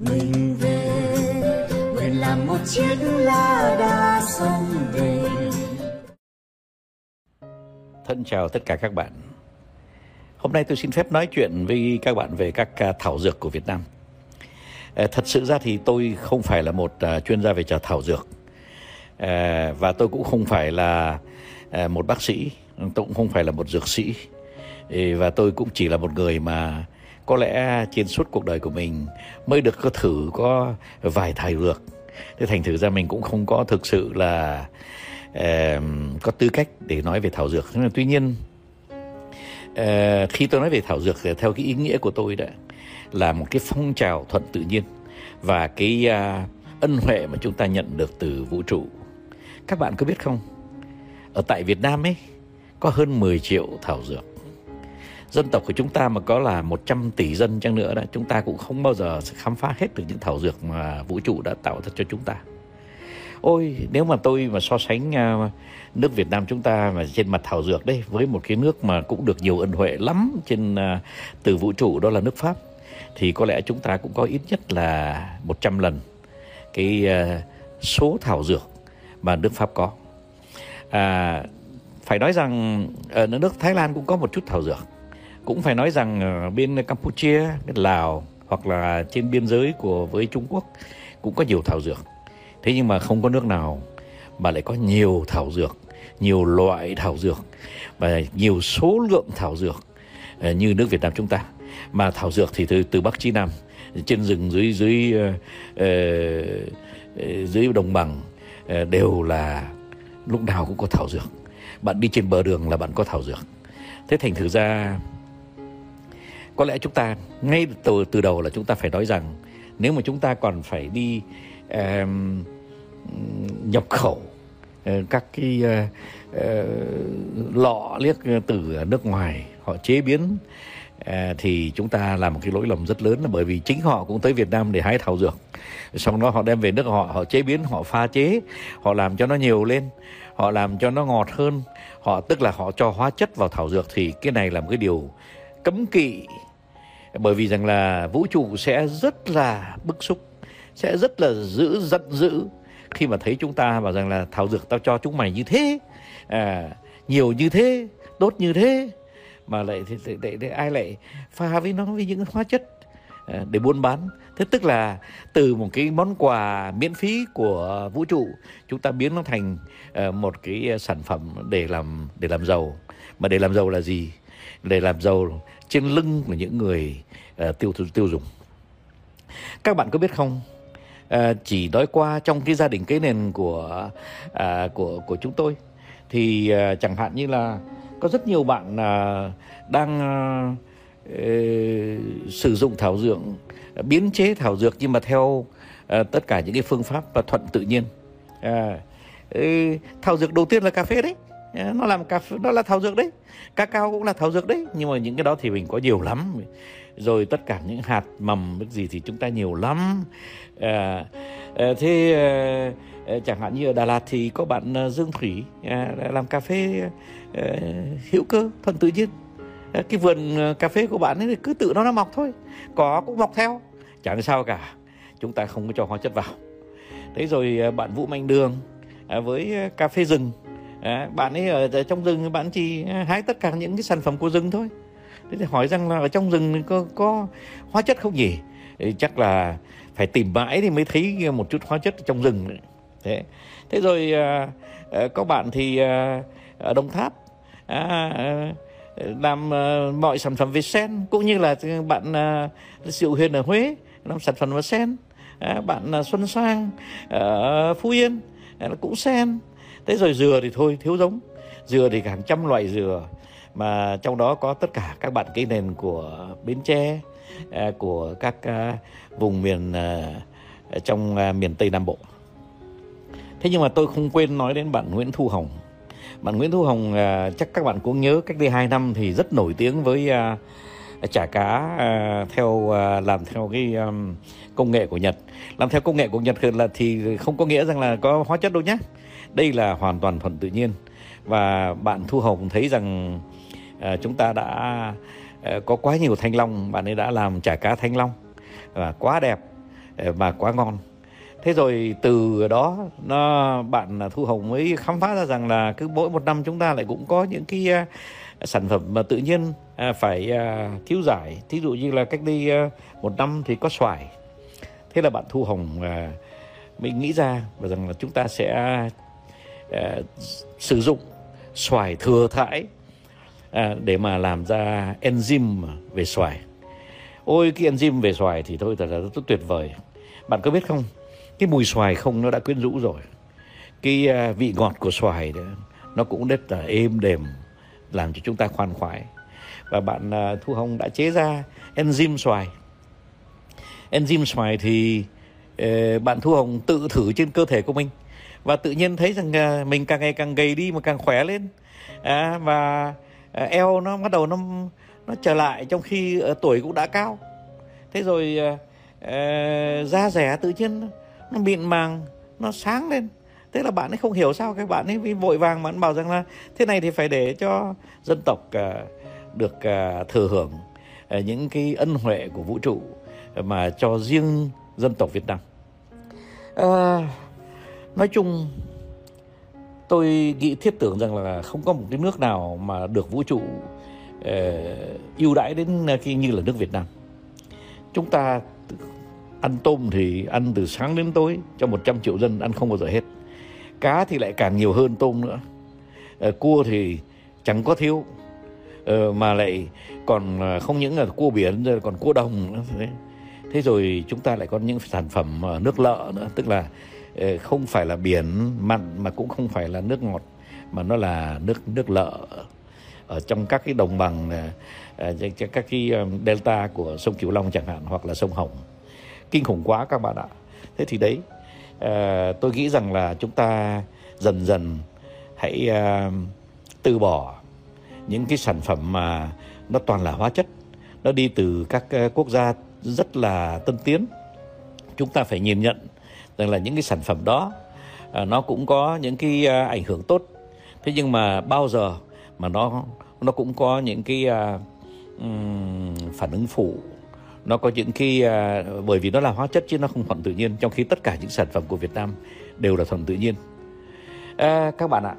mình về nguyện làm một chiếc lá đa sông về Thân chào tất cả các bạn. Hôm nay tôi xin phép nói chuyện với các bạn về các à, thảo dược của Việt Nam. À, thật sự ra thì tôi không phải là một à, chuyên gia về trà thảo dược. Và tôi cũng không phải là một bác sĩ, tôi cũng không phải là một dược sĩ. Và tôi cũng chỉ là một người mà có lẽ trên suốt cuộc đời của mình mới được có thử có vài thải dược. Thế thành thử ra mình cũng không có thực sự là ờ, có tư cách để nói về thảo dược. Tuy nhiên uh, khi tôi nói về thảo dược theo cái ý nghĩa của tôi đã là một cái phong trào thuận tự nhiên và cái uh, ân huệ mà chúng ta nhận được từ vũ trụ. Các bạn có biết không? Ở tại Việt Nam ấy có hơn 10 triệu thảo dược. Dân tộc của chúng ta mà có là 100 tỷ dân chăng nữa đó, chúng ta cũng không bao giờ sẽ khám phá hết được những thảo dược mà vũ trụ đã tạo ra cho chúng ta. Ôi, nếu mà tôi mà so sánh à, nước Việt Nam chúng ta mà trên mặt thảo dược đấy với một cái nước mà cũng được nhiều ân huệ lắm trên à, từ vũ trụ đó là nước Pháp thì có lẽ chúng ta cũng có ít nhất là 100 lần cái à, số thảo dược mà nước Pháp có. À, phải nói rằng ở nước Thái Lan cũng có một chút thảo dược. Cũng phải nói rằng ở bên Campuchia, bên Lào hoặc là trên biên giới của với Trung Quốc cũng có nhiều thảo dược. Thế nhưng mà không có nước nào mà lại có nhiều thảo dược, nhiều loại thảo dược và nhiều số lượng thảo dược ờ, như nước Việt Nam chúng ta. Mà thảo dược thì từ từ Bắc chí Nam, trên rừng dưới dưới ờ, ờ, dưới đồng bằng đều là lúc nào cũng có thảo dược. Bạn đi trên bờ đường là bạn có thảo dược. Thế thành thử ra có lẽ chúng ta ngay từ từ đầu là chúng ta phải nói rằng nếu mà chúng ta còn phải đi em, nhập khẩu ờ, các cái uh, uh, lọ liếc từ nước ngoài họ chế biến uh, thì chúng ta làm một cái lỗi lầm rất lớn là bởi vì chính họ cũng tới Việt Nam để hái thảo dược. Xong đó họ đem về nước họ họ chế biến họ pha chế họ làm cho nó nhiều lên họ làm cho nó ngọt hơn. Họ tức là họ cho hóa chất vào thảo dược thì cái này là một cái điều cấm kỵ. Bởi vì rằng là vũ trụ sẽ rất là bức xúc sẽ rất là dữ giận dữ khi mà thấy chúng ta bảo rằng là thảo dược tao cho chúng mày như thế à, nhiều như thế tốt như thế mà lại thì, thì, để, để ai lại pha với nó với những hóa chất à, để buôn bán. Thế tức là từ một cái món quà miễn phí của vũ trụ chúng ta biến nó thành à, một cái à, sản phẩm để làm để làm giàu. Mà để làm giàu là gì? Để làm giàu trên lưng của những người uh, tiêu tiêu dùng. Các bạn có biết không? À, chỉ nói qua trong cái gia đình kế nền của à, của của chúng tôi thì à, chẳng hạn như là có rất nhiều bạn à, đang à, sử dụng thảo dược biến chế thảo dược nhưng mà theo à, tất cả những cái phương pháp và thuận tự nhiên. À, ừ, thảo dược đầu tiên là cà phê đấy nó làm cà phê nó là thảo dược đấy. Cacao cũng là thảo dược đấy. Nhưng mà những cái đó thì mình có nhiều lắm. Rồi tất cả những hạt mầm cái gì thì chúng ta nhiều lắm. À, à thế à, à, chẳng hạn như ở Đà Lạt thì có bạn à, Dương Thủy à, làm cà phê à, hữu cơ thuần tự nhiên. À, cái vườn cà phê của bạn ấy cứ tự nó nó mọc thôi. Có cũng mọc theo. Chẳng sao cả. Chúng ta không có cho hóa chất vào. Thế rồi bạn Vũ Mạnh Đường à, với cà phê rừng à, bạn ấy ở, ở trong rừng bạn chỉ ờ, hái tất cả những cái sản phẩm của rừng thôi. Thế thì hỏi rằng là ở trong rừng có có hóa chất không nhỉ? Thì chắc là phải tìm mãi thì mới thấy một chút hóa chất trong rừng thế thế rồi à, à, có bạn thì à, ở Đồng Tháp à, à, làm à, mọi sản phẩm về sen cũng như là bạn à, Diệu Huyền ở Huế làm sản phẩm về sen. À, bạn à, Xuân Sang ở Phú Yên à, cũng sen thế rồi dừa thì thôi, thiếu giống. Dừa thì hàng trăm loại dừa, mà trong đó có tất cả các bạn cây nền của Bến Tre à, của các à, vùng miền à, trong miền Tây Nam Bộ. Thế nhưng mà tôi không quên nói đến bạn Nguyễn Thu Hồng. Bạn Nguyễn Thu Hồng chắc các bạn cũng nhớ cách đây 2 năm thì rất nổi tiếng với chả cá à, theo à, làm theo cái um, công nghệ của Nhật. Làm theo công nghệ của Nhật là thì không có nghĩa rằng là có hóa chất đâu nhé đây là hoàn toàn thuần tự nhiên. Và bạn Thu Hồng thấy rằng à, chúng ta đã có quá nhiều thanh long bạn ấy đã làm chả cá thanh long. Và quá đẹp và quá ngon. Thế rồi từ đó nó bạn thu hồng mới khám phá ra rằng là cứ mỗi một năm chúng ta lại cũng có những cái sản phẩm mà tự nhiên À, phải à, cứu giải. Thí dụ như là cách đây à, một năm thì có xoài. Thế là bạn thu hồng mình nghĩ ra và rằng là chúng ta sẽ sử dụng xoài thừa thải để mà làm ra enzyme về xoài. Ôi cái enzyme về xoài thì thôi thật là rất tuyệt vời. Bạn có biết không? Cái mùi xoài không nó đã quyến rũ rồi. Cái vị ngọt của xoài đó, nó cũng rất là êm đềm làm cho chúng ta khoan khoái và bạn à, thu hồng đã chế ra enzyme xoài. Enzyme xoài thì ờ, bạn thu hồng tự thử trên cơ thể của mình. Và tự nhiên thấy rằng à, mình càng ngày càng gầy đi mà càng khỏe lên. À, và à, eo nó bắt đầu nó nó trở lại trong khi ờ, tuổi cũng đã cao. Thế rồi ờ, da rẻ tự nhiên nó mịn màng nó sáng lên. Thế là bạn ấy không hiểu sao các bạn ấy vội vàng mà bảo rằng là thế này thì phải để cho dân tộc được à, thừa hưởng à, những cái ân huệ của vũ trụ mà cho riêng dân tộc Việt Nam. À, nói chung tôi nghĩ thiết tưởng rằng là không có một cái nước nào mà được vũ trụ à, ưu đãi đến khi như là nước Việt Nam. Chúng ta ăn tôm thì ăn từ sáng đến tối cho 100 triệu dân ăn không bao giờ hết. Cá thì lại càng nhiều hơn tôm nữa. Cua thì chẳng có thiếu. Ờ, mà lại còn ờ, không những là cua biển còn cua đồng nữa, thế. Thế rồi chúng ta lại có những sản phẩm ờ, nước lợ nữa, tức là không phải là biển mặn mà cũng không phải là nước ngọt, mà nó là nước nước lợ. Ở trong các cái đồng bằng các cái delta của sông Cửu Long chẳng hạn, hoặc là sông Hồng. Kinh khủng quá các bạn ạ. Thế thì đấy tôi nghĩ rằng là chúng ta dần dần hãy từ bỏ những cái sản phẩm mà nó toàn là hóa chất nó đi từ các ờ, quốc gia rất là tân tiến. Chúng ta phải nhìn nhận rằng là những cái sản phẩm đó ờ, nó cũng có những cái ờ, ảnh hưởng tốt. Thế nhưng mà bao giờ mà nó nó cũng có những cái um, phản ứng phụ. Nó có những cái uh, bởi vì nó là hóa chất chứ nó không thuận tự nhiên trong khi tất cả những sản phẩm của Việt Nam đều là thuận tự nhiên. À, các bạn ạ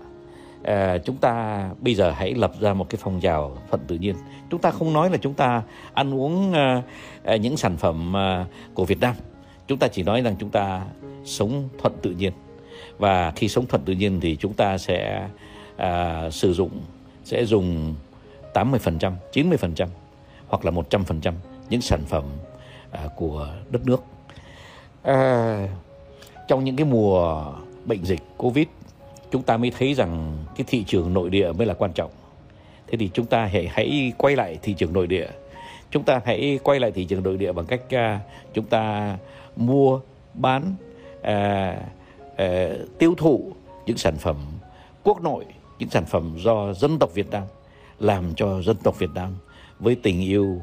à, chúng ta bây giờ hãy lập ra một cái phong trào thuận tự nhiên. Chúng ta không nói là chúng ta ăn uống à, à, những sản phẩm à, của Việt Nam. Chúng ta chỉ nói rằng chúng ta sống thuận tự nhiên. Và khi sống thuận tự nhiên thì chúng ta sẽ à, sử dụng sẽ dùng 80%, 90% hoặc là 100% những sản phẩm à, của đất nước. À, trong những cái mùa bệnh dịch Covid chúng ta mới thấy rằng cái thị trường nội địa mới là quan trọng. Thế thì chúng ta hãy hãy quay lại thị trường nội địa. Chúng ta hãy quay lại thị trường nội địa bằng cách uh, chúng ta mua bán uh, uh, tiêu thụ những sản phẩm quốc nội những sản phẩm do dân tộc Việt Nam làm cho dân tộc Việt Nam với tình yêu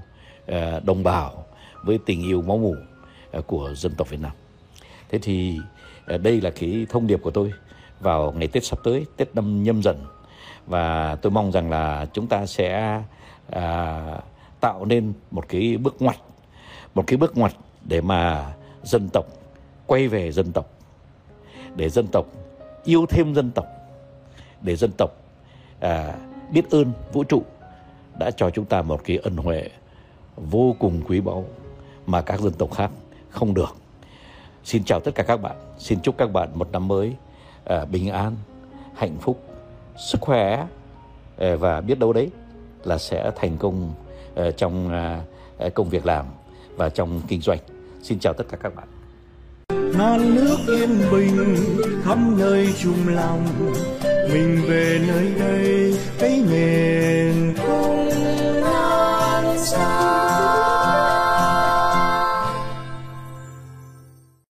uh, đồng bào với tình yêu máu mủ uh, của dân tộc Việt Nam thế thì uh, đây là cái thông điệp của tôi vào ngày Tết sắp tới Tết năm nhâm dần. Và tôi mong rằng là chúng ta sẽ à, tạo nên một cái bước ngoặt một cái bước ngoặt để mà dân tộc quay về dân tộc để dân tộc yêu thêm dân tộc để dân tộc à, biết ơn vũ trụ đã cho chúng ta một cái ân huệ vô cùng quý báu mà các dân tộc khác không được. Xin chào tất cả các bạn xin chúc các bạn một năm mới Ờ, bình an, hạnh phúc, sức khỏe ờ, và biết đâu đấy là sẽ thành công ờ, trong à, công việc làm và trong kinh doanh. Xin chào tất cả các bạn. Non nước yên bình khắp nơi chung lòng, mình về nơi đây, cái miền quê